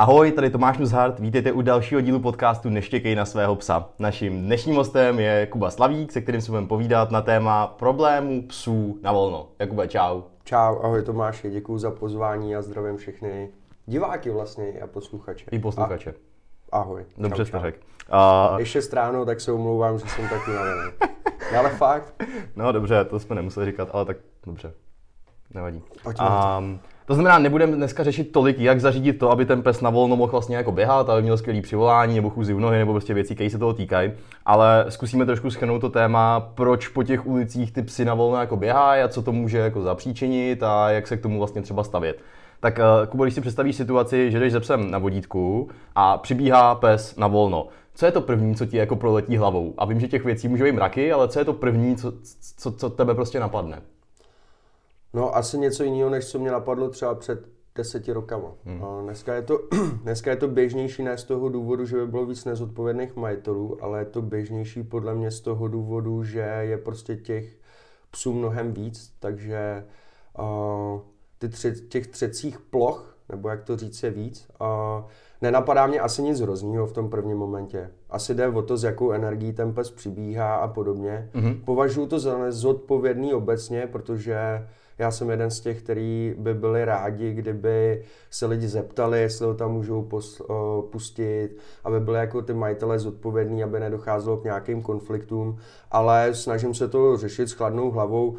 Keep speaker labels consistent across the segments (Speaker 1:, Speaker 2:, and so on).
Speaker 1: Ahoj, tady Tomáš Nuzhart, vítejte u dalšího dílu podcastu Neštěkej na svého psa. Naším dnešním hostem je Kuba Slavík, se kterým se budeme povídat na téma problémů psů na volno. Jakube, čau.
Speaker 2: Čau, ahoj Tomáši, děkuji za pozvání a zdravím všechny diváky vlastně a posluchače.
Speaker 1: I posluchače.
Speaker 2: A, ahoj.
Speaker 1: Dobře jste řekl.
Speaker 2: Uh... Ještě stráno, tak se omlouvám, že jsem taky navený. No, ale fakt.
Speaker 1: No dobře, to jsme nemuseli říkat, ale tak dobře. Nevadí. Um, to znamená, nebudeme dneska řešit tolik, jak zařídit to, aby ten pes na volno mohl vlastně jako běhat, aby měl skvělý přivolání nebo chůzi u nohy, nebo prostě věci, které se toho týkají. Ale zkusíme trošku schrnout to téma, proč po těch ulicích ty psy na volno jako běhají a co to může jako zapříčinit a jak se k tomu vlastně třeba stavět. Tak uh, Kubo, když si představíš situaci, že jdeš ze psem na vodítku a přibíhá pes na volno, co je to první, co ti jako proletí hlavou? A vím, že těch věcí může být mraky, ale co je to první, co, co, co tebe prostě napadne?
Speaker 2: No asi něco jiného, než co mě napadlo třeba před deseti rokama. Hmm. A dneska, je to, dneska je to běžnější ne z toho důvodu, že by bylo víc nezodpovědných majitelů, ale je to běžnější podle mě z toho důvodu, že je prostě těch psů mnohem víc, takže uh, ty tři, těch třecích ploch, nebo jak to říct, je víc. Uh, nenapadá mě asi nic hroznýho v tom prvním momentě. Asi jde o to, s jakou energií ten pes přibíhá a podobně. Mm-hmm. Považuji to za nezodpovědný obecně, protože já jsem jeden z těch, kteří by byli rádi, kdyby se lidi zeptali, jestli ho tam můžou pos, uh, pustit, aby byli jako ty majitele zodpovědní, aby nedocházelo k nějakým konfliktům, ale snažím se to řešit s chladnou hlavou.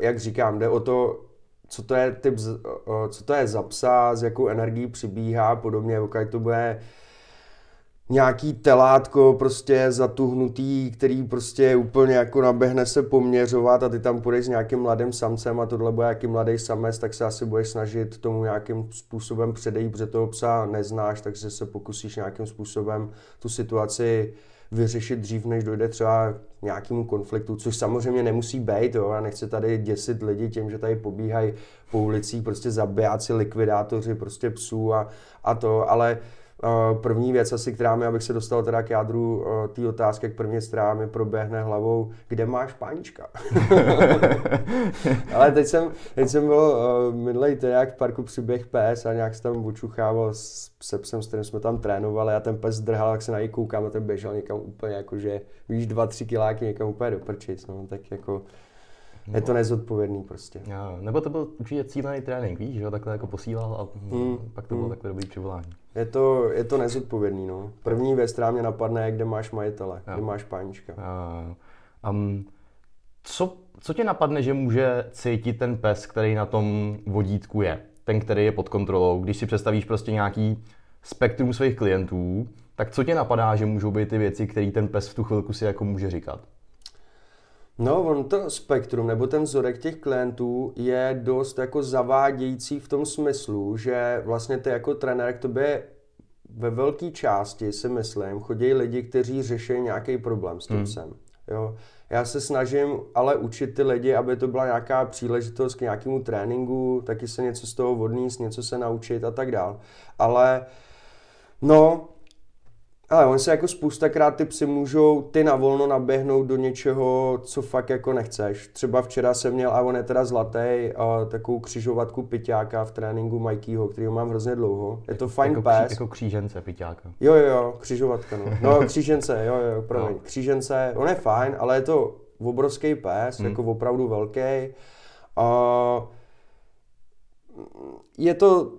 Speaker 2: Jak říkám, jde o to, co to je typ, co to je za psa, s jakou energií přibíhá a podobně, pokud to bude nějaký telátko prostě zatuhnutý, který prostě úplně jako naběhne se poměřovat a ty tam půjdeš s nějakým mladým samcem a tohle bude nějaký mladý samec, tak se asi budeš snažit tomu nějakým způsobem předejít, protože toho psa neznáš, takže se pokusíš nějakým způsobem tu situaci vyřešit dřív, než dojde třeba nějakému konfliktu, což samozřejmě nemusí být, jo, a nechci tady děsit lidi tím, že tady pobíhají po ulicích prostě zabijáci, likvidátoři prostě psů a, a to, ale první věc asi, která mi, abych se dostal teda k jádru eh, té otázky, jak první která mi proběhne hlavou, kde máš pánička? Ale teď jsem, teď jsem byl uh, minulej jak v parku přiběh PS a nějak se tam očuchával s, se psem, s kterým jsme tam trénovali a ten pes drhal, jak se na něj koukám a ten běžel někam úplně jako, že víš, dva, tři kiláky někam úplně do prčic, no, tak jako je to nezodpovědný prostě.
Speaker 1: Jo, nebo to byl určitě cílený trénink, víš, že ho takhle jako posílal a mm, pak to bylo mm. takové dobrý přivolání.
Speaker 2: Je to, je to nezodpovědný, no. První věc, která mě napadne, je, kde máš majitele, jo. kde máš pánička. Jo.
Speaker 1: Um, co, co tě napadne, že může cítit ten pes, který na tom vodítku je? Ten, který je pod kontrolou. Když si představíš prostě nějaký spektrum svých klientů, tak co tě napadá, že můžou být ty věci, které ten pes v tu chvilku si jako může říkat?
Speaker 2: No, on to spektrum nebo ten vzorek těch klientů je dost jako zavádějící v tom smyslu, že vlastně ty jako trenér k tobě ve velké části si myslím, chodí lidi, kteří řeší nějaký problém s tím hmm. sem. Jo. Já se snažím ale učit ty lidi, aby to byla nějaká příležitost k nějakému tréninku, taky se něco z toho odníst, něco se naučit a tak dál. Ale no, ale on se jako spoustakrát ty psy můžou ty na volno naběhnout do něčeho, co fakt jako nechceš. Třeba včera jsem měl, a on je teda zlatý, a takovou křižovatku piťáka v tréninku Mikeyho, který mám hrozně dlouho. Je to fajn
Speaker 1: jako
Speaker 2: pes.
Speaker 1: Kří, jako křížence piťáka.
Speaker 2: Jo, jo, jo, křižovatka, no. No, křížence, jo, jo, promiň. No. Křížence, on je fajn, ale je to obrovský pes, hmm. jako opravdu velký. A je to,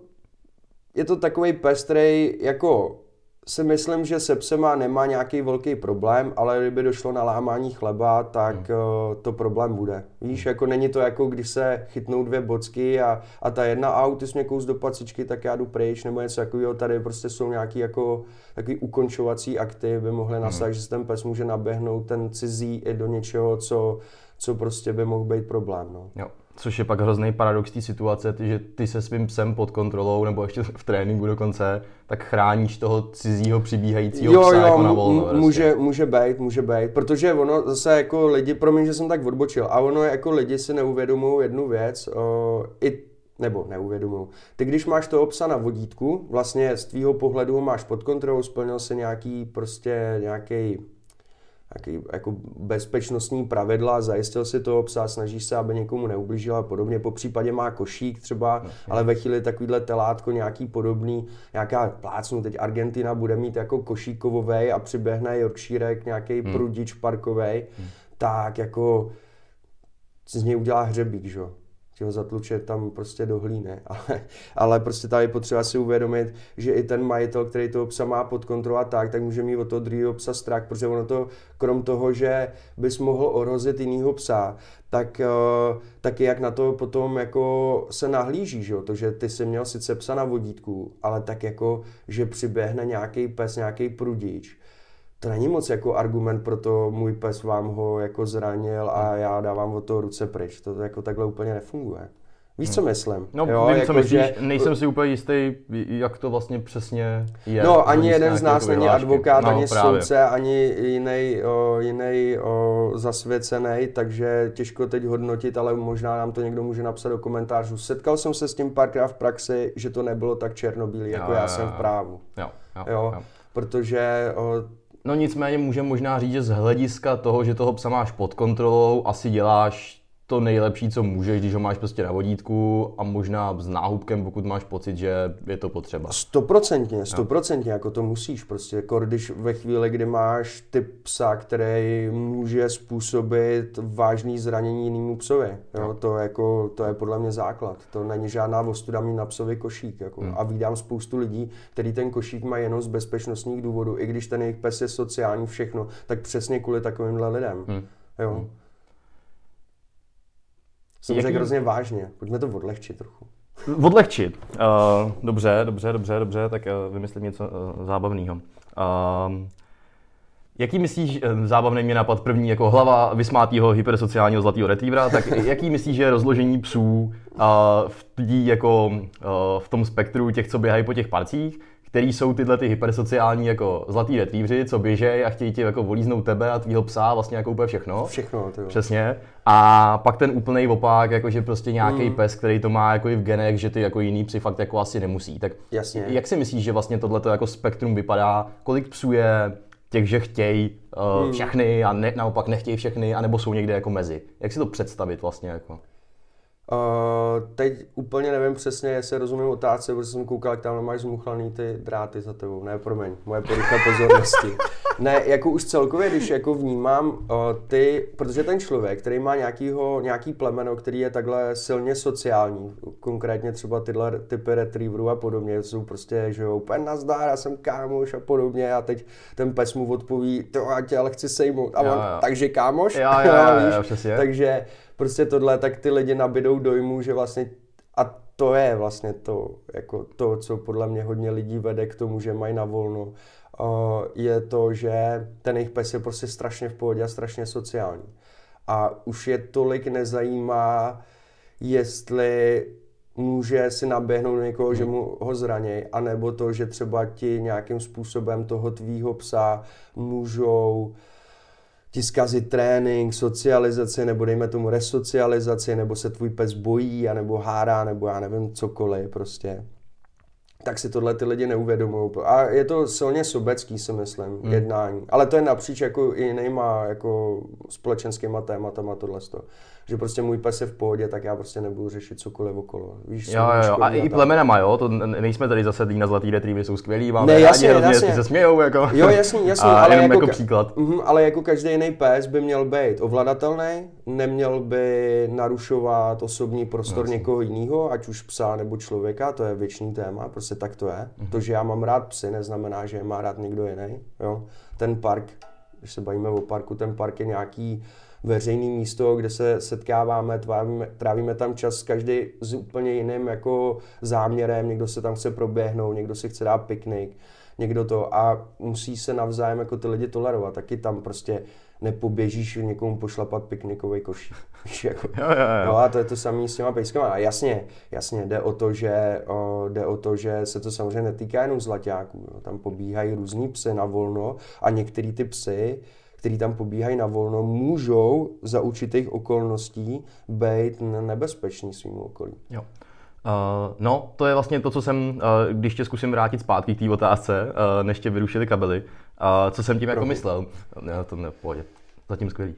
Speaker 2: je to takový pes, který jako si myslím, že se psema nemá nějaký velký problém, ale kdyby došlo na lámání chleba, tak hmm. Eh, to problém bude. Víš, hmm. jako není to jako když se chytnou dvě bocky a, a ta jedna a ty jsi mě kous do pacičky, tak já jdu pryč, nebo něco takového. Tady prostě jsou nějaký jako takový ukončovací akty, by mohly hmm. nastat, hmm. že se ten pes může naběhnout ten cizí i do něčeho, co, co prostě by mohl být problém. No.
Speaker 1: Jo. Což je pak hrozný paradox té situace, že ty se svým psem pod kontrolou, nebo ještě v tréninku dokonce, tak chráníš toho cizího přibíhajícího
Speaker 2: jo,
Speaker 1: psa
Speaker 2: jo,
Speaker 1: jako na volno.
Speaker 2: Prostě. Může, může být, může být, protože ono zase jako lidi, promiň, že jsem tak odbočil, a ono jako lidi si neuvědomují jednu věc, o, i nebo neuvědomují. Ty když máš toho psa na vodítku, vlastně z tvýho pohledu máš pod kontrolou, splnil se nějaký prostě nějaký nějaký jako bezpečnostní pravidla, zajistil si toho psa, snažíš se, aby někomu neublížil a podobně. Po případě má košík třeba, no, ale ve chvíli takovýhle telátko nějaký podobný, nějaká plácnu, teď Argentina bude mít jako košíkovovej a přiběhne Yorkshirek, nějaký hmm. prudič parkovej, hmm. tak jako z něj udělá hřebík, že že ho zatluče tam prostě do hlíny. Ale, ale prostě tady potřeba si uvědomit, že i ten majitel, který toho psa má pod kontrolou a tak, tak může mít od toho druhého psa strach, protože ono to, krom toho, že bys mohl ohrozit jinýho psa, tak, uh, tak jak na to potom jako se nahlíží, že? to, že ty jsi měl sice psa na vodítku, ale tak jako, že přiběhne nějaký pes, nějaký prudič, to není moc jako argument pro to, můj pes vám ho jako zranil a já dávám od toho ruce pryč. To jako takhle úplně nefunguje. Víš, co hmm. myslím?
Speaker 1: No, jo, vím, jako, co myslíš, že... nejsem si úplně jistý, jak to vlastně přesně je.
Speaker 2: No, ani jeden z nás není advokát, no, ani právě. soudce, ani jiný, zasvěcený, takže těžko teď hodnotit, ale možná nám to někdo může napsat do komentářů. Setkal jsem se s tím párkrát v praxi, že to nebylo tak černobílý, jako jo, já jsem v právu.
Speaker 1: Jo, jo,
Speaker 2: jo, jo. Protože o,
Speaker 1: No nicméně můžeme možná říct, že z hlediska toho, že toho psa máš pod kontrolou, asi děláš to nejlepší, co můžeš, když ho máš prostě na vodítku a možná s náhubkem, pokud máš pocit, že je to potřeba.
Speaker 2: Stoprocentně, stoprocentně, jako to musíš prostě, jako když ve chvíli, kdy máš typ psa, který může způsobit vážný zranění jinému psovi, jo, to, jako, to je podle mě základ, to není žádná ostuda mít na psovi košík, jako. hmm. a vídám spoustu lidí, kteří ten košík mají jenom z bezpečnostních důvodů, i když ten jejich pes je sociální všechno, tak přesně kvůli takovýmhle lidem, hmm. jo. Hmm. Jsem Jaký... řekl hrozně vážně. Pojďme to odlehčit trochu.
Speaker 1: Odlehčit. Uh, dobře, dobře, dobře, dobře, tak uh, vymyslím něco uh, zábavného. Uh, Jaký myslíš, zábavný mě napad první jako hlava vysmátého hypersociálního zlatého retrievera, tak jaký myslíš, že je rozložení psů uh, v, tý, jako, v tom spektru těch, co běhají po těch parcích? Který jsou tyhle ty hypersociální jako zlatý retrievři, co běžej a chtějí ti jako volíznout tebe a tvýho psa, vlastně jako úplně všechno.
Speaker 2: Všechno,
Speaker 1: to jo. Přesně. A pak ten úplný opak, jakože prostě nějaký mm. pes, který to má jako i v genech, že ty jako jiný psi fakt jako asi nemusí. Tak
Speaker 2: Jasně.
Speaker 1: jak si myslíš, že vlastně tohleto jako spektrum vypadá? Kolik psů je těch, že chtějí uh, mm. všechny a ne, naopak nechtějí všechny, anebo jsou někde jako mezi? Jak si to představit vlastně jako?
Speaker 2: Uh, teď úplně nevím přesně, jestli rozumím otázce, protože jsem koukal, jak tam máš zmuchlaný ty dráty za tebou. Ne, promiň, moje porucha pozornosti. ne, jako už celkově, když jako vnímám uh, ty, protože ten člověk, který má nějakýho, nějaký plemeno, který je takhle silně sociální, konkrétně třeba tyhle typy retrieverů a podobně, jsou prostě, že jo, úplně nazdár, já jsem kámoš a podobně a teď ten pes mu odpoví, to já tě ale chci sejmout. A on, jo, jo. takže kámoš?
Speaker 1: Jo, jo, jo, jo, jo, jo,
Speaker 2: takže prostě tohle, tak ty lidi nabidou dojmu, že vlastně a to je vlastně to, jako to, co podle mě hodně lidí vede k tomu, že mají na volno, je to, že ten jejich pes je prostě strašně v pohodě a strašně sociální. A už je tolik nezajímá, jestli může si naběhnout někoho, že mu ho zraněj, anebo to, že třeba ti nějakým způsobem toho tvýho psa můžou ti zkazit trénink, socializaci, nebo dejme tomu resocializaci, nebo se tvůj pes bojí, anebo hádá, nebo já nevím, cokoliv prostě tak si tohle ty lidi neuvědomují. A je to silně sobecký, si myslím, hmm. jednání. Ale to je napříč jako i jinýma jako společenskýma tématama tohle. Že prostě můj pes je v pohodě, tak já prostě nebudu řešit cokoliv okolo. Víš,
Speaker 1: jo, jo, jo. A i plemenama, jo? To nejsme tady zase na zlatý retrievy, jsou skvělí, máme ne, jasně, rádi, jasně. se smějou, jako.
Speaker 2: Jo, jasný, jasný.
Speaker 1: A ale jako, jako příklad.
Speaker 2: Uh, ale jako každý jiný pes by měl být ovladatelný, neměl by narušovat osobní prostor jasný. někoho jiného, ať už psa nebo člověka, to je věčný téma, prostě tak to je. Mm-hmm. To, že já mám rád psy, neznamená, že je má rád někdo jiný. Jo? Ten park, když se bavíme o parku, ten park je nějaký veřejný místo, kde se setkáváme, trávíme, trávíme tam čas každý s úplně jiným jako záměrem, někdo se tam chce proběhnout, někdo si chce dát piknik, někdo to a musí se navzájem jako ty lidi tolerovat, taky tam prostě nepoběžíš někomu pošlapat piknikový košík. jako,
Speaker 1: jo, jo, jo.
Speaker 2: No a to je to samé s těma pejskama. A jasně, jasně, jde o to, že, o, jde o to, že se to samozřejmě netýká jenom zlaťáků. Jo. Tam pobíhají různí psy na volno a některý ty psy, který tam pobíhají na volno, můžou za určitých okolností být nebezpeční svým okolí.
Speaker 1: Jo. Uh, no, to je vlastně to, co jsem, uh, když tě zkusím vrátit zpátky k té otázce, uh, než tě vyrušili kabely, A co jsem tím jako myslel? Ne, to ne, pohodě. Zatím skvělý.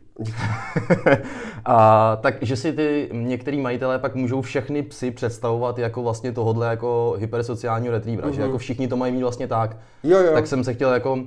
Speaker 1: a, tak, že si ty některý majitelé pak můžou všechny psy představovat jako vlastně tohodle jako hypersociálního retrievera, mm-hmm. že mhm. jako všichni to mají mít vlastně tak.
Speaker 2: Jo, jo.
Speaker 1: Tak jsem se chtěl jako uh,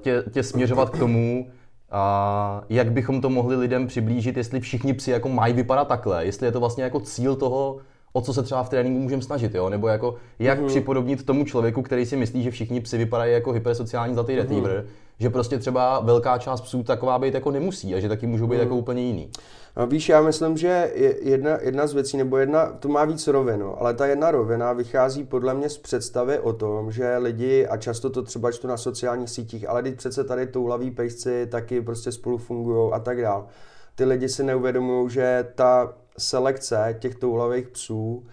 Speaker 1: tě, tě směřovat k tomu, a jak bychom to mohli lidem přiblížit, jestli všichni psi jako mají vypadat takhle, jestli je to vlastně jako cíl toho, o co se třeba v tréninku můžeme snažit, jo? nebo jako jak mm-hmm. připodobnit tomu člověku, který si myslí, že všichni psi vypadají jako hypersociální zlatý mm-hmm. retriever, že prostě třeba velká část psů taková být jako nemusí a že taky můžou být mm. jako úplně jiný.
Speaker 2: A víš, já myslím, že jedna, jedna z věcí, nebo jedna, to má víc rovinu, ale ta jedna rovina vychází podle mě z představy o tom, že lidi, a často to třeba čtu na sociálních sítích, ale teď přece tady toulaví pejsci taky prostě spolu fungují a tak dál. Ty lidi si neuvědomují, že ta selekce těch toulavých psů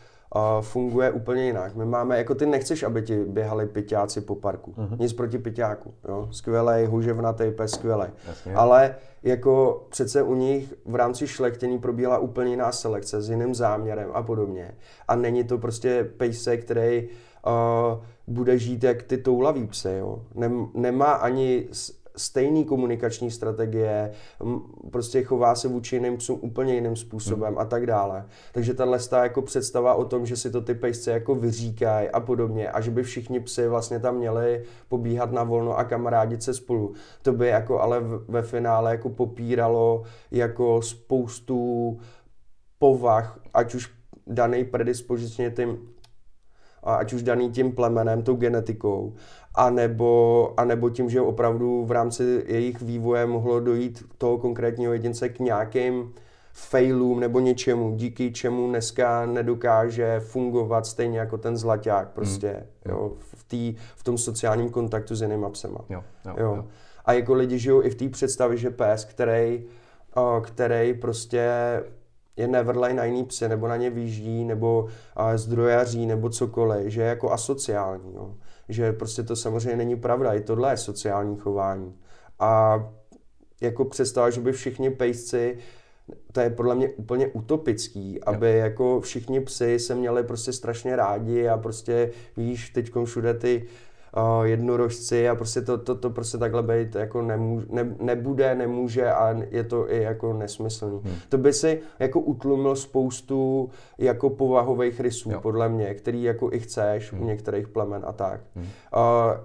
Speaker 2: funguje úplně jinak. My máme, jako ty nechceš, aby ti běhali piťáci po parku. Uh-huh. Nic proti piťáku. Jo? Skvělej, huževnatý pes, skvělej. Jasně. Ale jako přece u nich v rámci šlechtění probíhala úplně jiná selekce s jiným záměrem a podobně. A není to prostě pejsek, který uh, bude žít jak ty toulavý psy. Jo? Nem, nemá ani stejný komunikační strategie, prostě chová se vůči jiným psům úplně jiným způsobem a tak dále. Takže tahle jako představa o tom, že si to ty pejsce jako vyříkají a podobně a že by všichni psy vlastně tam měli pobíhat na volno a kamarádit se spolu. To by jako ale ve finále jako popíralo jako spoustu povah, ať už daný predispozičně tím ať už daný tím plemenem, tou genetikou, anebo, anebo tím, že opravdu v rámci jejich vývoje mohlo dojít toho konkrétního jedince k nějakým failům nebo něčemu, díky čemu dneska nedokáže fungovat stejně jako ten zlaťák prostě, mm. jo, v, tý, v tom sociálním kontaktu s jinýma psema.
Speaker 1: Jo, jo,
Speaker 2: jo. Jo. A jako lidi žijou i v té představě, že pes, který, který prostě je nevrlej na jiný psy, nebo na ně výjíždí, nebo zdrojaří, nebo cokoliv, že je jako asociální. Jo že prostě to samozřejmě není pravda. I tohle je sociální chování. A jako představa, že by všichni pejsci to je podle mě úplně utopický, aby jo. jako všichni psy se měli prostě strašně rádi a prostě víš, teď všude ty uh, jednorožci a prostě to, to, to prostě takhle být jako nemůže, ne, nebude, nemůže a je to i jako nesmyslný. Hmm. To by si jako utlumil spoustu jako povahových rysů, jo. podle mě, který jako i chceš hmm. u některých plemen a tak. Hmm. Uh,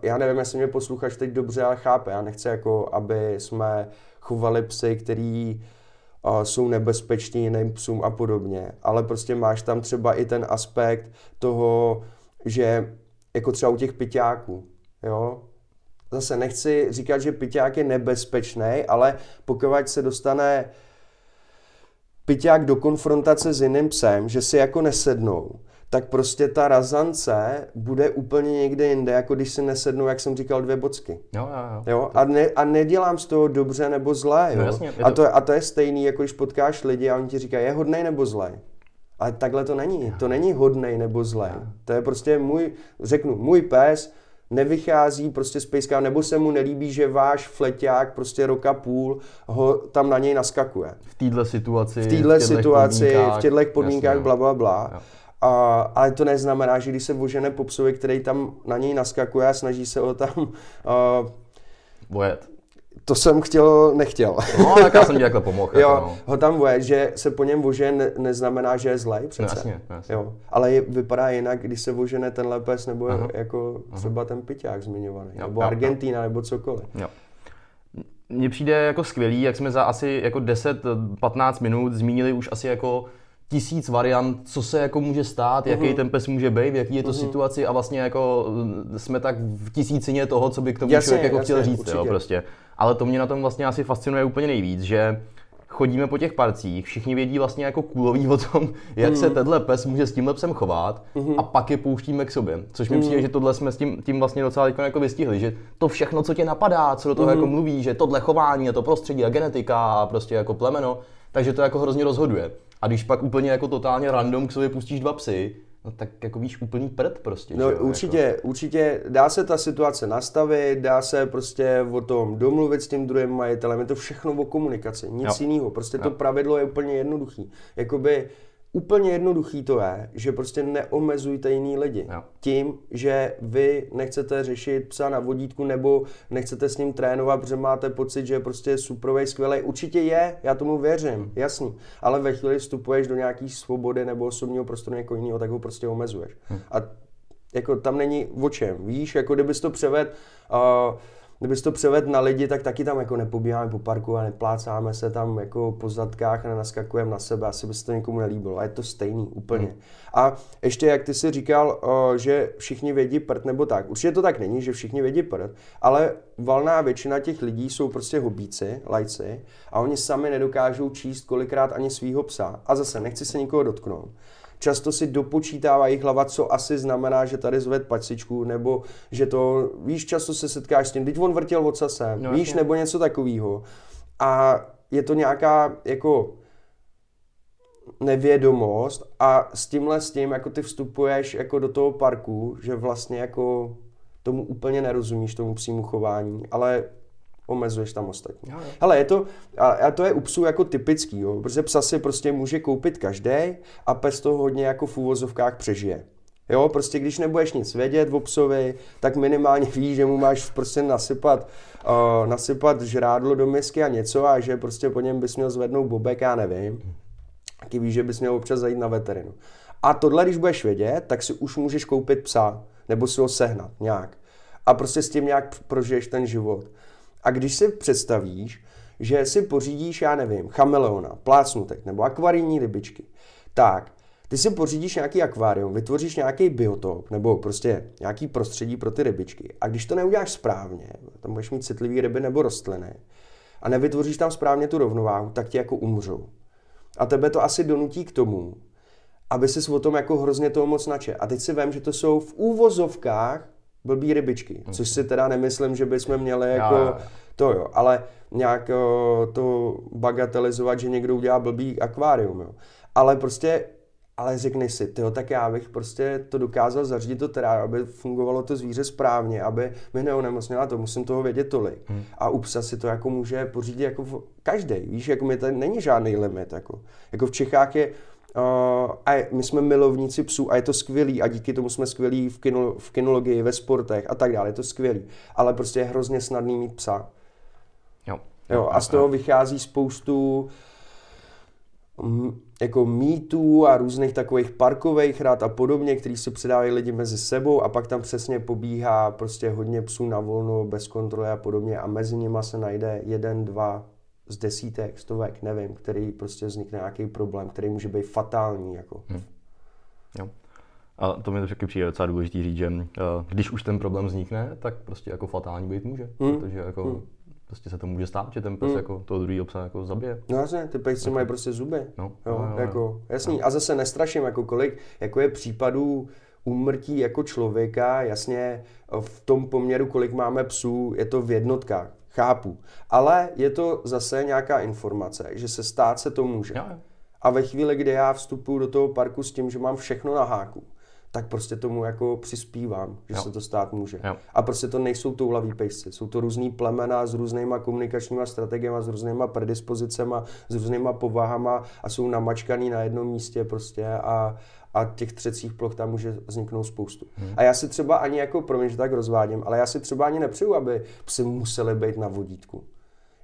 Speaker 2: já nevím, jestli mě posluchač teď dobře, ale chápe. Já nechci jako, aby jsme chovali psy, který uh, jsou nebezpeční jiným psům a podobně. Ale prostě máš tam třeba i ten aspekt toho, že jako třeba u těch piťáků, jo. Zase nechci říkat, že piťák je nebezpečný, ale pokud se dostane piťák do konfrontace s jiným psem, že si jako nesednou, tak prostě ta razance bude úplně někde jinde, jako když si nesednou, jak jsem říkal, dvě bocky.
Speaker 1: Jo, jo, jo.
Speaker 2: jo? A, ne, a nedělám z toho dobře nebo zlé. Jo?
Speaker 1: No, jasně,
Speaker 2: a, to, a to je stejný, jako když potkáš lidi a oni ti říkají, je hodnej nebo zlej. Ale takhle to není. To není hodnej nebo zlej. To je prostě můj, řeknu, můj pes nevychází prostě z pejska, nebo se mu nelíbí, že váš fleťák prostě roka půl ho tam na něj naskakuje.
Speaker 1: V této situaci,
Speaker 2: v této situaci, v těchto podmínkách, jasně, bla, bla, bla. A, ale to neznamená, že když se vožene po psovi, který tam na něj naskakuje a snaží se ho tam uh,
Speaker 1: Vojet
Speaker 2: to jsem chtěl, nechtěl.
Speaker 1: No, tak já jsem ti takhle pomohl.
Speaker 2: jo, jako no. ho tam voje, že se po něm vože ne, neznamená, že je zlej přece.
Speaker 1: No, jasně, jasně.
Speaker 2: Jo, ale je, vypadá jinak, když se vožene ten lepes, nebo uh-huh. jako uh-huh. třeba ten piťák zmiňovaný, jo, nebo jo, Argentína, jo. nebo cokoliv.
Speaker 1: Jo. Mně přijde jako skvělý, jak jsme za asi jako 10-15 minut zmínili už asi jako tisíc variant, co se jako může stát, uh-huh. jaký mhm. ten pes může být, v jaký je to uh-huh. situaci a vlastně jako jsme tak v tisícině toho, co by k tomu jasně, člověk jako jasně, chtěl říct, jo, prostě. Ale to mě na tom vlastně asi fascinuje úplně nejvíc, že chodíme po těch parcích, všichni vědí vlastně jako kůlový o tom, jak mm. se tenhle pes může s tímhle psem chovat mm. a pak je pouštíme k sobě. Což mi mm. přijde, že tohle jsme s tím, tím vlastně docela jako vystihli, že to všechno, co tě napadá, co do toho mm. jako mluví, že tohle chování a to prostředí a genetika a prostě jako plemeno, takže to jako hrozně rozhoduje. A když pak úplně jako totálně random k sobě pustíš dva psy, No tak jako víš, úplný prd prostě.
Speaker 2: No že? určitě, jako... určitě dá se ta situace nastavit, dá se prostě o tom domluvit s tím druhým majitelem, je to všechno o komunikaci, nic jo. jiného. Prostě jo. to pravidlo je úplně jednoduchý. Jakoby úplně jednoduchý to je, že prostě neomezujte jiný lidi.
Speaker 1: Jo.
Speaker 2: Tím, že vy nechcete řešit psa na vodítku nebo nechcete s ním trénovat, protože máte pocit, že je prostě superový, skvělý. Určitě je, já tomu věřím, jasný. Ale ve chvíli vstupuješ do nějaký svobody nebo osobního prostoru někoho jiného, tak ho prostě omezuješ. Hm. A jako tam není o čem, víš, jako kdybys to převed, uh, kdybys to převed na lidi, tak taky tam jako nepobíháme po parku a neplácáme se tam jako po zadkách a nenaskakujeme na sebe, asi by se to někomu nelíbilo. A je to stejný úplně. Hmm. A ještě jak ty si říkal, že všichni vědí prd nebo tak. Určitě to tak není, že všichni vědí prd, ale valná většina těch lidí jsou prostě hobíci, lajci a oni sami nedokážou číst kolikrát ani svýho psa. A zase nechci se nikoho dotknout často si dopočítává jejich hlava, co asi znamená, že tady zved pacičku, nebo že to, víš, často se setkáš s tím, teď on vrtěl ocasem, no, víš, nebo něco takového. A je to nějaká, jako, nevědomost a s tímhle s tím, jako ty vstupuješ jako do toho parku, že vlastně jako tomu úplně nerozumíš, tomu psímu chování, ale omezuješ tam ostatní. Jo, jo. Hele, je to, a to je u psů jako typický, jo, protože psa si prostě může koupit každý a pes to hodně jako v úvozovkách přežije. Jo, prostě když nebudeš nic vědět o psovi, tak minimálně víš, že mu máš prostě nasypat, uh, nasypat žrádlo do misky a něco a že prostě po něm bys měl zvednout bobek, já nevím. Taky víš, že bys měl občas zajít na veterinu. A tohle, když budeš vědět, tak si už můžeš koupit psa, nebo si ho sehnat nějak. A prostě s tím nějak prožiješ ten život. A když si představíš, že si pořídíš, já nevím, chameleona, plácnutek nebo akvarijní rybičky, tak ty si pořídíš nějaký akvárium, vytvoříš nějaký biotop nebo prostě nějaký prostředí pro ty rybičky. A když to neuděláš správně, tam budeš mít citlivý ryby nebo rostliny, a nevytvoříš tam správně tu rovnováhu, tak ti jako umřou. A tebe to asi donutí k tomu, aby si o tom jako hrozně toho moc nače. A teď si vím, že to jsou v úvozovkách blbý rybičky, hmm. což si teda nemyslím, že bychom měli jako já. to jo, ale nějak to bagatelizovat, že někdo udělá blbý akvárium, jo. Ale prostě ale řekni si, tyjo, tak já bych prostě to dokázal zařídit to teda, aby fungovalo to zvíře správně, aby mi neonemocněla to, musím toho vědět tolik. Hmm. A u psa si to jako může pořídit jako každý, víš, jako mi tady není žádný limit, jako. Jako v Čechách je a my jsme milovníci psů a je to skvělý a díky tomu jsme skvělí v, kino, v kinologii, ve sportech a tak dále, je to skvělý. Ale prostě je hrozně snadný mít psa.
Speaker 1: Jo.
Speaker 2: jo a z toho vychází spoustu mm, jako mýtů a různých takových parkových rád a podobně, který se předávají lidi mezi sebou a pak tam přesně pobíhá prostě hodně psů na volno, bez kontroly a podobně a mezi nimi se najde jeden, dva, z desítek, stovek, nevím, který prostě vznikne nějaký problém, který může být fatální. Jako. Hmm.
Speaker 1: Jo. A to mi to taky přijde docela důležitý říct, že uh, když už ten problém vznikne, tak prostě jako fatální být může. Hmm. Protože jako hmm. prostě se to může stát, že ten pes hmm. jako toho druhého psa jako zabije.
Speaker 2: No jasně, ty pejsci mají prostě zuby. No, jo, no, jo, jako, jo. jasný. No. A zase nestraším, jako kolik, jako je případů úmrtí jako člověka, jasně v tom poměru, kolik máme psů, je to v jednotkách Chápu. Ale je to zase nějaká informace, že se stát se to může. Jo. A ve chvíli, kdy já vstupuji do toho parku s tím, že mám všechno na háku, tak prostě tomu jako přispívám, že jo. se to stát může. Jo. A prostě to nejsou toulaví pejsci, jsou to různý plemena s různýma komunikačníma strategiemi, s různýma predispozicema, s různýma povahama a jsou namačkaný na jednom místě prostě a, a těch třecích ploch tam může vzniknout spoustu. Hmm. A já si třeba ani jako, promiň, že tak rozvádím, ale já si třeba ani nepřeju, aby psi museli být na vodítku.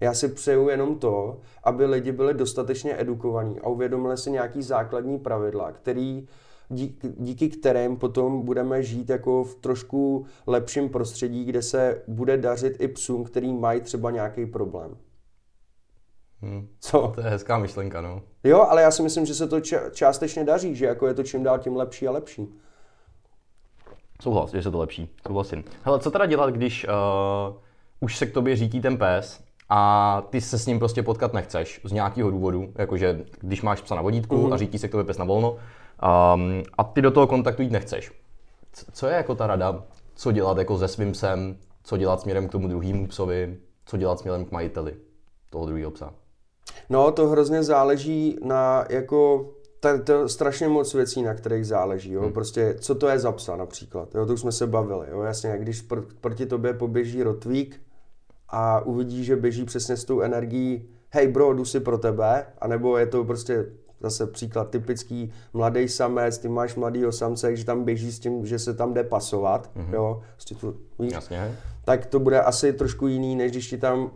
Speaker 2: Já si přeju jenom to, aby lidi byli dostatečně edukovaní a uvědomili si nějaký základní pravidla, který díky, díky kterým potom budeme žít jako v trošku lepším prostředí, kde se bude dařit i psům, který mají třeba nějaký problém.
Speaker 1: Hmm. Co? To je hezká myšlenka, no.
Speaker 2: Jo, ale já si myslím, že se to částečně daří, že jako je to čím dál tím lepší a lepší.
Speaker 1: Souhlas, že se to lepší, souhlasím. Hele, co teda dělat, když uh, už se k tobě řítí ten pes a ty se s ním prostě potkat nechceš z nějakého důvodu, jakože když máš psa na vodítku mm-hmm. a řítí se k tobě pes na volno um, a ty do toho kontaktu jít nechceš. Co je jako ta rada, co dělat jako se svým psem, co dělat směrem k tomu druhému psovi, co dělat směrem k majiteli toho druhého psa?
Speaker 2: No, to hrozně záleží na jako to, to strašně moc věcí, na kterých záleží. Jo? Hmm. Prostě, co to je za psa například. Jo? To už jsme se bavili. Jo? Jasně, když pr- proti tobě poběží rotvík a uvidí, že běží přesně s tou energií hej bro, jdu si pro tebe, anebo je to prostě zase příklad typický mladý samec, ty máš mladýho samce, že tam běží s tím, že se tam jde pasovat, mm-hmm. jo, prostě tu, víš,
Speaker 1: Jasně.
Speaker 2: tak to bude asi trošku jiný, než když ti tam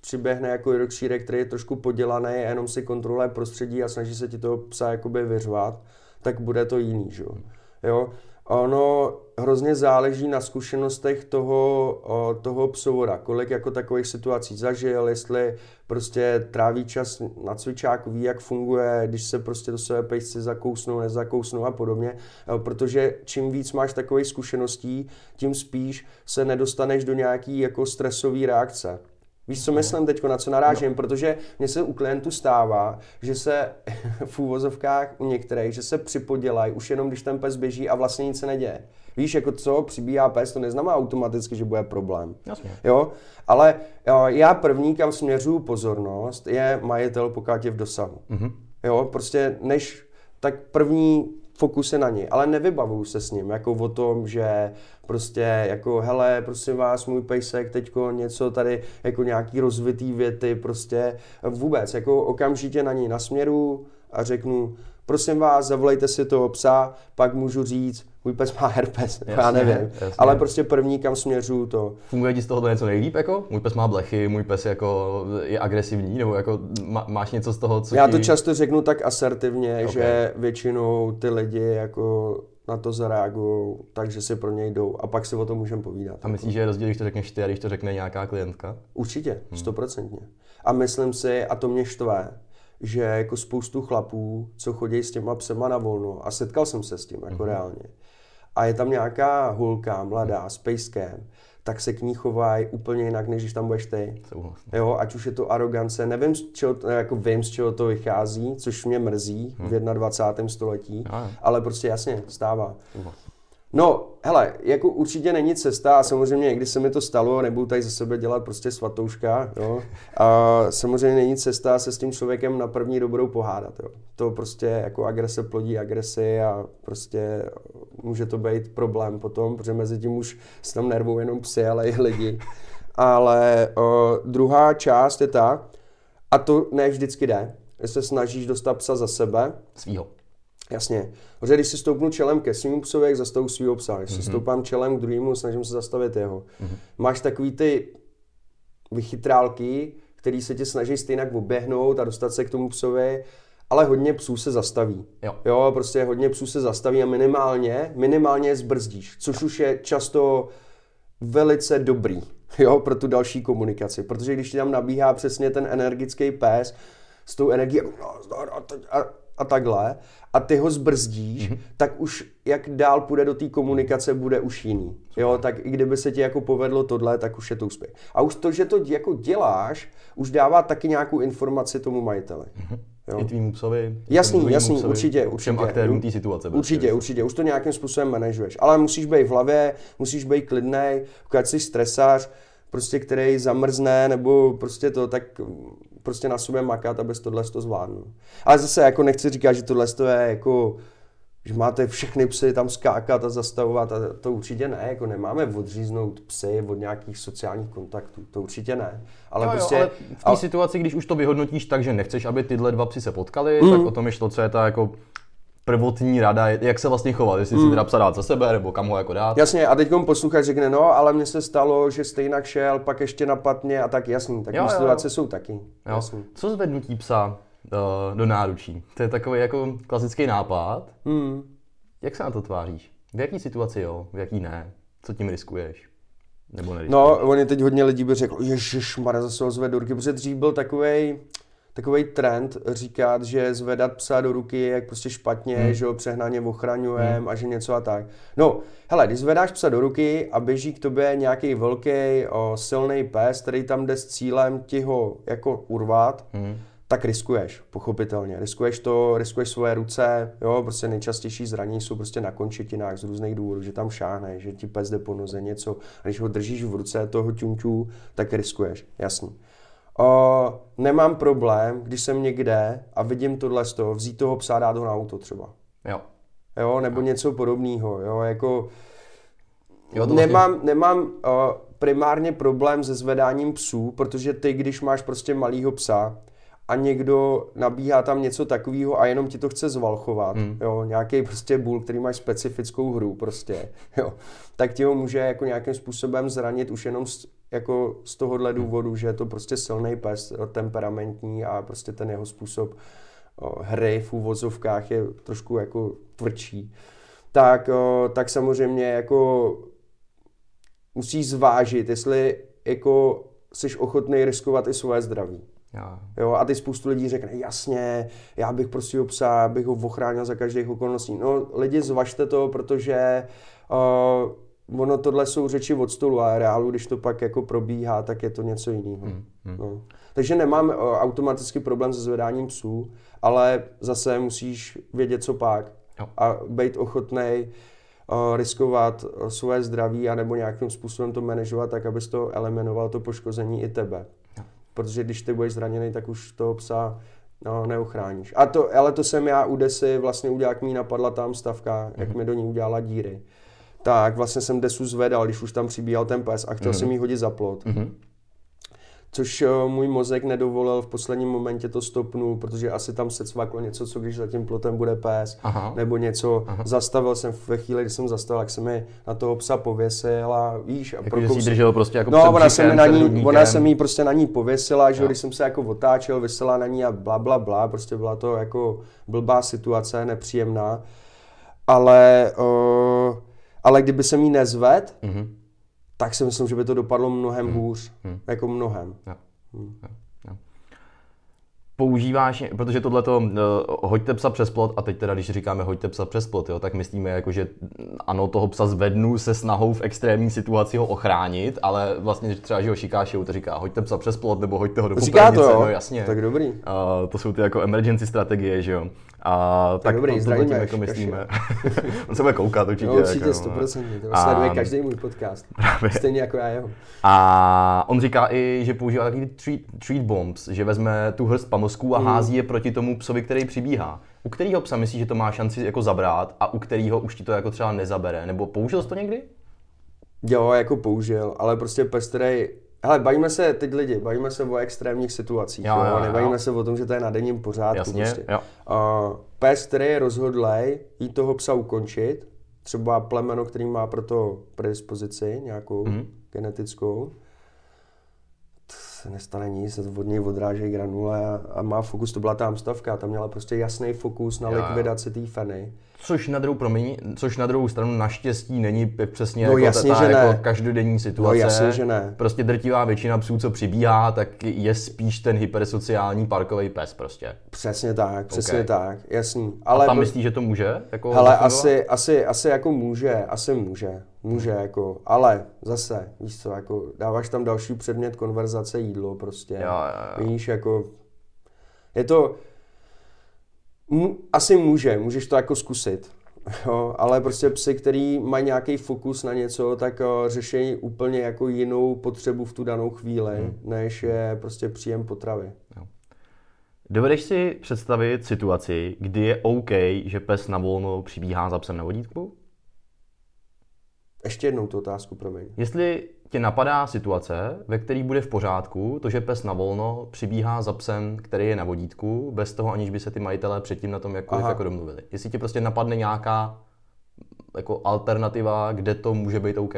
Speaker 2: přiběhne jako Yorkshire, který je trošku podělaný a jenom si kontroluje prostředí a snaží se ti toho psa jakoby vyřvat, tak bude to jiný, že jo. jo? Ono hrozně záleží na zkušenostech toho, toho psovora, kolik jako takových situací zažil, jestli prostě tráví čas na cvičáku, ví, jak funguje, když se prostě do sebe pejsci zakousnou, nezakousnou a podobně, protože čím víc máš takových zkušeností, tím spíš se nedostaneš do nějaký jako stresové reakce. Víš, co myslím teď, na co narážím? No. Protože mně se u klientů stává, že se v úvozovkách u některých, že se připodělají už jenom, když ten pes běží a vlastně nic se neděje. Víš, jako co, přibíhá pes, to neznamená automaticky, že bude problém.
Speaker 1: Jasně.
Speaker 2: Jo, ale jo, já první, kam směřuju pozornost, je majitel, pokud je v dosahu. Mm-hmm. Jo, prostě než, tak první fokus na něj, ale nevybavuju se s ním, jako o tom, že prostě jako hele, prosím vás, můj pejsek teďko něco tady, jako nějaký rozvitý věty, prostě vůbec, jako okamžitě na něj nasměru a řeknu, prosím vás, zavolejte si toho psa, pak můžu říct, můj pes má herpes, jasně, já nevím. Jasně. Ale prostě první, kam směřu to.
Speaker 1: Funguje ti z toho něco nejlíp, jako? Můj pes má blechy, můj pes jako je agresivní, nebo jako má, máš něco z toho, co
Speaker 2: Já ti... to často řeknu tak asertivně, okay. že většinou ty lidi jako na to zareagují, takže si pro něj jdou a pak si o tom můžeme povídat.
Speaker 1: A myslíš, že je rozdíl, když to řekneš ty a když to řekne nějaká klientka?
Speaker 2: Určitě, hmm. stoprocentně. Hmm. A myslím si, a to mě štve, že jako spoustu chlapů, co chodí s těma psema na volno, a setkal jsem se s tím jako hmm. reálně, a je tam nějaká hulka mladá s pejskem, tak se k ní chovají úplně jinak, než když tam budeš ty. Jo, ať už je to arogance, nevím, z čeho, jako vím, z čeho to vychází, což mě mrzí hmm. v 21. století, ale prostě jasně, stává. No, hele, jako určitě není cesta a samozřejmě, když se mi to stalo, nebudu tady ze sebe dělat prostě svatouška, jo. A samozřejmě není cesta se s tím člověkem na první dobrou pohádat, jo. To prostě jako agrese plodí agresi a prostě může to být problém potom, protože mezi tím už se tam nervou jenom psy, ale i lidi. Ale o, druhá část je ta, a to ne vždycky jde, že se snažíš dostat psa za sebe.
Speaker 1: Svýho.
Speaker 2: Jasně. Protože když si stoupnu čelem ke svým psovi, jak zastavu svýho psa. Když mm-hmm. si stoupám čelem k druhému, snažím se zastavit jeho. Mm-hmm. Máš takový ty vychytrálky, který se tě snaží stejně oběhnout a dostat se k tomu psovi, ale hodně psů se zastaví.
Speaker 1: Jo.
Speaker 2: jo, prostě hodně psů se zastaví a minimálně, minimálně je zbrzdíš, což už je často velice dobrý, jo, pro tu další komunikaci, protože když ti tam nabíhá přesně ten energický pes s tou energií a, a, a takhle a ty ho zbrzdíš, mm-hmm. tak už jak dál půjde do té komunikace, bude už jiný. Jo, tak i kdyby se ti jako povedlo tohle, tak už je to úspěch. A už to, že to jako děláš, už dává taky nějakou informaci tomu majiteli. Mm-hmm.
Speaker 1: Jo. I tvýmu psovi.
Speaker 2: Jasný, jasný, psovi, určitě, určitě.
Speaker 1: Všem aktérům té situace.
Speaker 2: Prostě. Určitě, určitě, už to nějakým způsobem manažuješ. Ale musíš být v hlavě, musíš být klidný, pokud jsi stresář, prostě který zamrzne, nebo prostě to, tak prostě na sobě makat, abys tohle to zvládnul. Ale zase jako nechci říkat, že tohle to je jako že máte všechny psy tam skákat a zastavovat a to určitě ne, jako nemáme odříznout psy od nějakých sociálních kontaktů, to určitě ne.
Speaker 1: Ale, no prostě, jo, ale v té a... situaci, když už to vyhodnotíš tak, že nechceš, aby tyhle dva psy se potkali, mm. tak o tom je to, co je ta jako prvotní rada, jak se vlastně chovat, jestli mm. si teda psa dát za sebe, nebo kam ho jako dát.
Speaker 2: Jasně, a teď posluchač řekne, no, ale mně se stalo, že stejnak šel, pak ještě napadně a tak jasný, tak situace jsou taky. Jo.
Speaker 1: Jasný. Co zvednutí psa do, do náručí? To je takový jako klasický nápad. Mm. Jak se na to tváříš? V jaký situaci jo, v jaký ne? Co tím riskuješ? Nebo neriskuješ?
Speaker 2: No, oni teď hodně lidí by řekl, ježišmarja, zase ho zvedl do ruky, protože dřív byl takovej, takový trend říkat, že zvedat psa do ruky je jak prostě špatně, hmm. že ho přehnaně ochraňujeme hmm. a že něco a tak. No, hele, když zvedáš psa do ruky a běží k tobě nějaký velký, silný pes, který tam jde s cílem ti ho jako urvat, hmm tak riskuješ, pochopitelně. Riskuješ to, riskuješ svoje ruce, jo, prostě nejčastější zranění jsou prostě na končetinách z různých důvodů, že tam šáhne, že ti pes jde po noze, něco. A když ho držíš v ruce toho ťunťu, tak riskuješ, jasný. O, nemám problém, když jsem někde a vidím tohle z toho, vzít toho psa dát ho na auto třeba.
Speaker 1: Jo.
Speaker 2: Jo, nebo jo. něco podobného, jo, jako... Jo, to nemám, vlastně... nemám o, primárně problém se zvedáním psů, protože ty, když máš prostě malýho psa, a někdo nabíhá tam něco takového a jenom ti to chce zvalchovat, mm. jo, nějaký prostě bull, který má specifickou hru prostě, jo, tak ti ho může jako nějakým způsobem zranit už jenom z, jako z tohohle důvodu, že je to prostě silný pes, temperamentní a prostě ten jeho způsob o, hry v úvozovkách je trošku jako tvrdší. Tak, o, tak samozřejmě jako musí zvážit, jestli jako jsi ochotný riskovat i svoje zdraví. Jo. jo. A ty spoustu lidí řekne, jasně, já bych prostě ho psa, bych ho ochránil za každých okolností. No lidi zvažte to, protože uh, ono tohle jsou řeči od stolu a reálu, když to pak jako probíhá, tak je to něco jiného. Hmm. Hmm. No. Takže nemám uh, automaticky problém se zvedáním psů, ale zase musíš vědět, co pak jo. a být ochotný uh, riskovat své zdraví a nebo nějakým způsobem to manažovat tak, abys to eliminoval to poškození i tebe protože když ty budeš zraněný, tak už toho psa no, neochráníš. A to, ale to jsem já u Desy vlastně udělal, jak mi napadla tam stavka, mm-hmm. jak mhm. mi do ní udělala díry. Tak vlastně jsem Desu zvedal, když už tam přibíhal ten pes a chtěl mm-hmm. jsem jí hodit za plot. Mm-hmm což eh, můj mozek nedovolil v posledním momentě to stopnu, protože asi tam se cvaklo něco, co když za tím plotem bude pes, Aha. nebo něco. Aha. Zastavil jsem ve chvíli, kdy jsem zastavil, jak jsem mi na toho psa pověsil a víš. A
Speaker 1: jako, že jsi držel prostě jako
Speaker 2: No, ona se, mi na ní, ona se mi prostě na ní pověsila, že když jsem se jako otáčel, vysela na ní a bla, bla, bla, prostě byla to jako blbá situace, nepříjemná. Ale, uh, ale kdyby se mi nezved, mm-hmm tak si myslím, že by to dopadlo mnohem hmm. hůř. Hmm. Jako mnohem.
Speaker 1: Jo. Hmm. Jo. Jo. Používáš, protože tohle to uh, hoďte psa přes plot, a teď teda, když říkáme hoďte psa přes plot, jo, tak myslíme, jako, že ano, toho psa zvednu se snahou v extrémní situaci ho ochránit, ale vlastně třeba, že ho šikáš, to říká hoďte psa přes plot, nebo hoďte ho do
Speaker 2: Říká to, jo? No, jasně. Tak dobrý. Uh,
Speaker 1: to jsou ty jako emergency strategie, že jo. A tak, tak
Speaker 2: dobrý,
Speaker 1: to, to tím jako myslíme. On se bude koukat určitě. No,
Speaker 2: určitě, jako, 100%. To a, sleduje každý můj podcast. Právě. Stejně jako já jeho.
Speaker 1: A on říká i, že používá takový treat, treat bombs, že vezme tu hrst pamosků a mm. hází je proti tomu psovi, který přibíhá. U kterého psa myslíš, že to má šanci jako zabrát a u kterého už ti to jako třeba nezabere? Nebo použil jsi to někdy?
Speaker 2: Jo, jako použil, ale prostě pes, který Hele, bavíme se teď lidi, bavíme se o extrémních situacích, jo, jo, jo, nebavíme jo. se o tom, že to je na denním pořádku.
Speaker 1: Jasně,
Speaker 2: prostě.
Speaker 1: jo.
Speaker 2: Uh, pes, který je rozhodlej jít toho psa ukončit, třeba plemeno, který má pro to predispozici nějakou mm. genetickou, se nestane nic, se od něj odrážejí granule a, a má fokus, to byla ta stavka, tam měla prostě jasný fokus na likvidaci té feny.
Speaker 1: Což na druhou, promiň, což na druhou stranu naštěstí není přesně no, jako jasně, ta, že jako ne. každodenní situace.
Speaker 2: No jasně, že ne.
Speaker 1: Prostě drtivá většina psů, co přibíhá, tak je spíš ten hypersociální parkový pes prostě.
Speaker 2: Přesně tak, přesně okay. tak, jasný.
Speaker 1: Ale A tam myslíš, že to může?
Speaker 2: Jako hele, asi, asi, asi jako může, asi může, může jako, ale zase, víš co, jako dáváš tam další předmět konverzace jídlo prostě.
Speaker 1: Jo, jo, jo.
Speaker 2: Víš, jako, je to, asi může, můžeš to jako zkusit. Jo, ale prostě psy, který mají nějaký fokus na něco, tak uh, řeší úplně jako jinou potřebu v tu danou chvíli, hmm. než je prostě příjem potravy. Jo.
Speaker 1: Dovedeš si představit situaci, kdy je OK, že pes na volno přibíhá za psem na vodítku?
Speaker 2: Ještě jednou tu otázku, promiň.
Speaker 1: Jestli tě napadá situace, ve které bude v pořádku to, že pes na volno přibíhá za psem, který je na vodítku, bez toho, aniž by se ty majitelé předtím na tom jakkoliv jako domluvili. Jestli tě prostě napadne nějaká jako alternativa, kde to může být OK.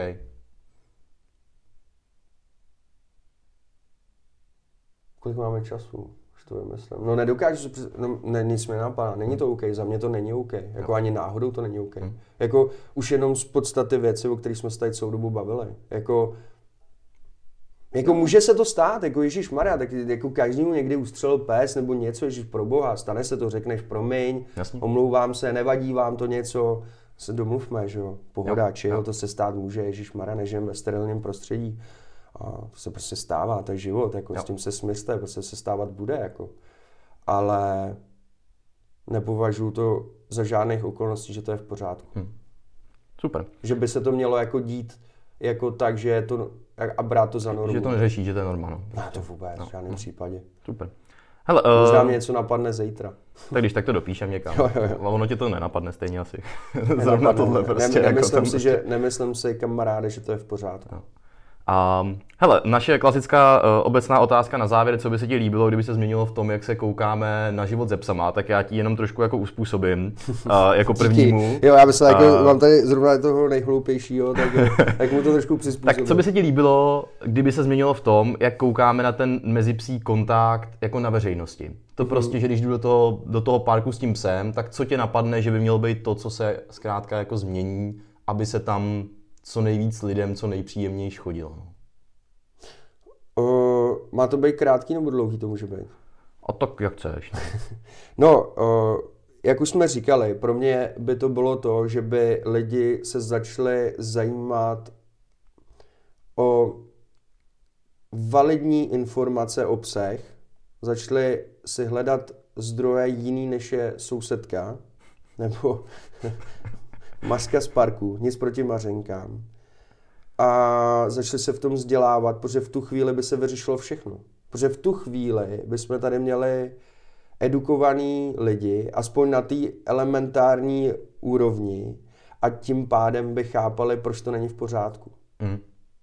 Speaker 2: Kolik máme času? To vymyslím. No nedokážu si, no, ne, nic mi napadá. Není to OK, za mě to není OK. Jako no. ani náhodou to není OK. Hmm. Jako už jenom z podstaty věci, o kterých jsme se tady celou dobu bavili. Jako jako může se to stát, jako Ježíš Maria, tak jako každému někdy ustřelil pes nebo něco, Ježíš pro boha, stane se to, řekneš promiň, Jasně. omlouvám se, nevadí vám to něco, se domluvme, že jo, pohoda, jo, to se stát může, Ježíš Maria, nežijeme ve sterilním prostředí. A to se prostě stává, to je život, jako jo. s tím se smyslte, prostě se stávat bude, jako. Ale nepovažuji to za žádných okolností, že to je v pořádku. Hmm.
Speaker 1: Super.
Speaker 2: Že by se to mělo jako dít jako tak, že je to a brát to za normu.
Speaker 1: Že to neřeší, že to je normálno.
Speaker 2: No, to vůbec, no. v žádném no. případě.
Speaker 1: Super.
Speaker 2: Hele, uh, Možná mě něco napadne zítra.
Speaker 1: Tak když tak to dopíšem někam. jo, jo, jo. ono tě to nenapadne stejně asi. Zrovna tohle prostě.
Speaker 2: Ne, nemyslím, jako si, že, nemyslím si, kamaráde, že to je v pořádku. Jo.
Speaker 1: Um, hele, naše klasická uh, obecná otázka na závěr, co by se ti líbilo, kdyby se změnilo v tom, jak se koukáme na život ze psama, tak já ti jenom trošku jako uspůsobím, uh, jako prvnímu.
Speaker 2: jo, já myslím, jako uh, mám tady zrovna toho nejhloupějšího, tak, tak mu to trošku přizpůsobím.
Speaker 1: Tak co by se ti líbilo, kdyby se změnilo v tom, jak koukáme na ten mezipsí kontakt jako na veřejnosti? To mm-hmm. prostě, že když jdu do toho, do toho parku s tím psem, tak co tě napadne, že by mělo být to, co se zkrátka jako změní, aby se tam co nejvíc lidem, co nejpříjemnější chodilo. No.
Speaker 2: Uh, má to být krátký nebo dlouhý to může být?
Speaker 1: A tak jak chceš.
Speaker 2: no, uh, jak už jsme říkali, pro mě by to bylo to, že by lidi se začali zajímat o validní informace o psech, začali si hledat zdroje jiný než je sousedka, nebo maska z parku, nic proti mařenkám. A začali se v tom vzdělávat, protože v tu chvíli by se vyřešilo všechno. Protože v tu chvíli bychom tady měli edukovaný lidi, aspoň na té elementární úrovni, a tím pádem by chápali, proč to není v pořádku. Mm.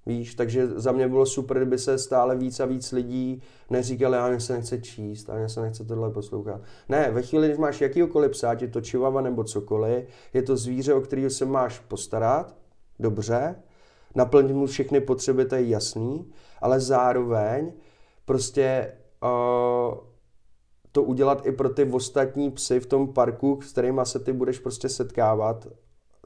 Speaker 2: Víš, takže za mě bylo super, kdyby se stále víc a víc lidí neříkali, mě se nechce číst, a mě se nechce tohle poslouchat. Ne, ve chvíli, když máš jakýkoliv psa, je to čivava nebo cokoliv, je to zvíře, o kterého se máš postarat, dobře, naplnit mu všechny potřeby, to je jasný, ale zároveň prostě uh, to udělat i pro ty ostatní psy v tom parku, s kterými se ty budeš prostě setkávat,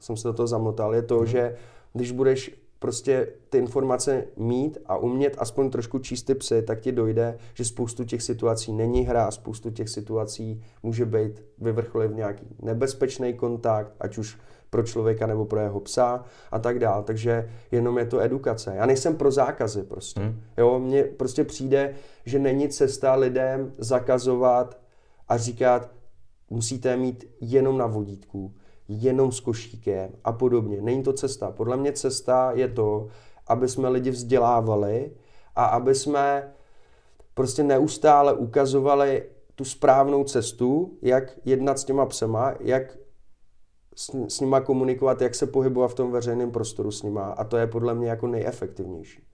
Speaker 2: jsem se do toho zamotal, je to, hmm. že když budeš prostě ty informace mít a umět aspoň trošku číst ty psy, tak ti dojde, že spoustu těch situací není hra, spoustu těch situací může být vyvrcholit v nějaký nebezpečný kontakt, ať už pro člověka nebo pro jeho psa a tak dál. Takže jenom je to edukace. Já nejsem pro zákazy prostě. Hmm. Jo, mně prostě přijde, že není cesta lidem zakazovat a říkat, musíte mít jenom na vodítku jenom s košíkem a podobně. Není to cesta. Podle mě cesta je to, aby jsme lidi vzdělávali a aby jsme prostě neustále ukazovali tu správnou cestu, jak jednat s těma psema, jak s, s nima komunikovat, jak se pohybovat v tom veřejném prostoru s nima a to je podle mě jako nejefektivnější.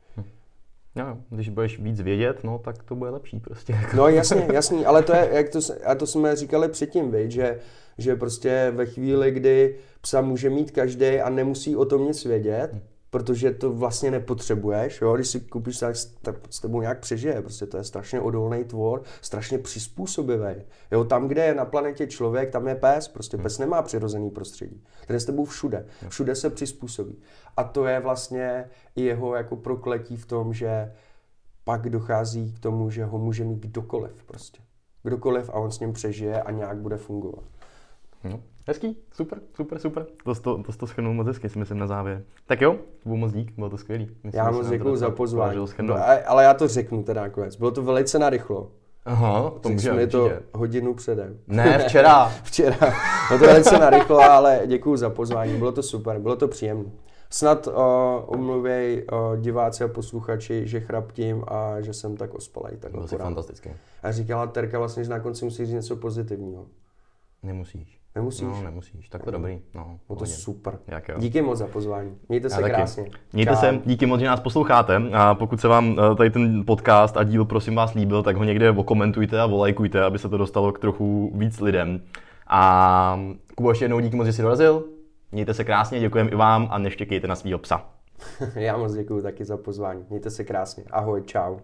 Speaker 2: Hm.
Speaker 1: No, když budeš víc vědět, no tak to bude lepší prostě.
Speaker 2: No jasně, jasně, ale to je, jak to, a to jsme říkali předtím, viď, že že prostě ve chvíli, kdy psa může mít každý a nemusí o tom nic vědět, protože to vlastně nepotřebuješ, jo? když si koupíš tak, tak s tebou nějak přežije, prostě to je strašně odolný tvor, strašně přizpůsobivý. Jo? Tam, kde je na planetě člověk, tam je pes, prostě pes nemá přirozený prostředí, ten je s tebou všude, všude se přizpůsobí. A to je vlastně i jeho jako prokletí v tom, že pak dochází k tomu, že ho může mít kdokoliv prostě. Kdokoliv a on s ním přežije a nějak bude fungovat.
Speaker 1: No, hezký, super, super, super. To, to, to, to schrnul moc hezky, si myslím na závěr. Tak jo, to byl moc dík, bylo to skvělý.
Speaker 2: Myslím, já moc děkuji za pozvání. No, ale já to řeknu teda nakonec. Bylo to velice narychlo.
Speaker 1: Aha, to může mi
Speaker 2: to hodinu předem.
Speaker 1: Ne, včera.
Speaker 2: včera. No to velice narychlo, ale děkuji za pozvání. Bylo to super, bylo to příjemné. Snad uh, omluvěj uh, diváci a posluchači, že chraptím a že jsem tak ospalej. Tak
Speaker 1: Bylo fantastický.
Speaker 2: A říkala Terka vlastně, že na konci musí říct něco pozitivního.
Speaker 1: Nemusíš.
Speaker 2: Nemusíš?
Speaker 1: No, nemusíš. Tak to no. dobrý. No,
Speaker 2: no to super.
Speaker 1: Jak jo.
Speaker 2: Díky moc za pozvání. Mějte se krásně.
Speaker 1: Mějte Čau. se, díky moc, že nás posloucháte. A pokud se vám eh, tady ten podcast a díl prosím vás líbil, tak ho někde okomentujte a volajkujte, aby se to dostalo k trochu víc lidem. A Kubo, ještě jednou díky moc, že jsi dorazil. Mějte se krásně, děkujeme i vám a neštěkejte na svýho psa.
Speaker 2: Já moc děkuji taky za pozvání. Mějte se krásně. Ahoj, čau.